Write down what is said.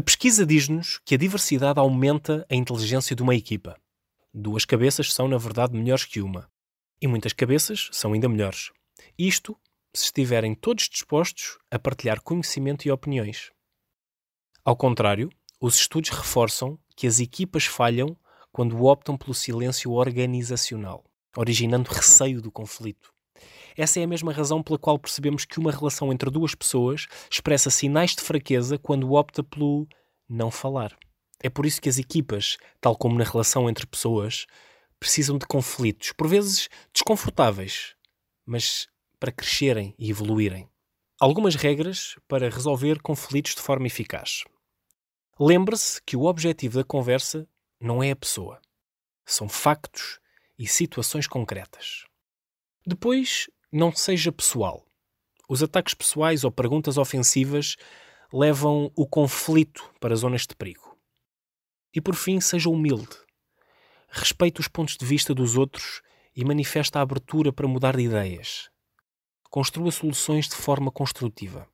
pesquisa diz-nos que a diversidade aumenta a inteligência de uma equipa. Duas cabeças são, na verdade, melhores que uma. E muitas cabeças são ainda melhores. Isto se estiverem todos dispostos a partilhar conhecimento e opiniões. Ao contrário, os estudos reforçam que as equipas falham quando optam pelo silêncio organizacional, originando receio do conflito. Essa é a mesma razão pela qual percebemos que uma relação entre duas pessoas expressa sinais de fraqueza quando opta pelo não falar. É por isso que as equipas, tal como na relação entre pessoas, precisam de conflitos, por vezes desconfortáveis, mas para crescerem e evoluírem. Algumas regras para resolver conflitos de forma eficaz. Lembre-se que o objetivo da conversa não é a pessoa. São factos e situações concretas. Depois, não seja pessoal. Os ataques pessoais ou perguntas ofensivas levam o conflito para zonas de perigo. E por fim, seja humilde. Respeite os pontos de vista dos outros e manifesta a abertura para mudar de ideias. Construa soluções de forma construtiva.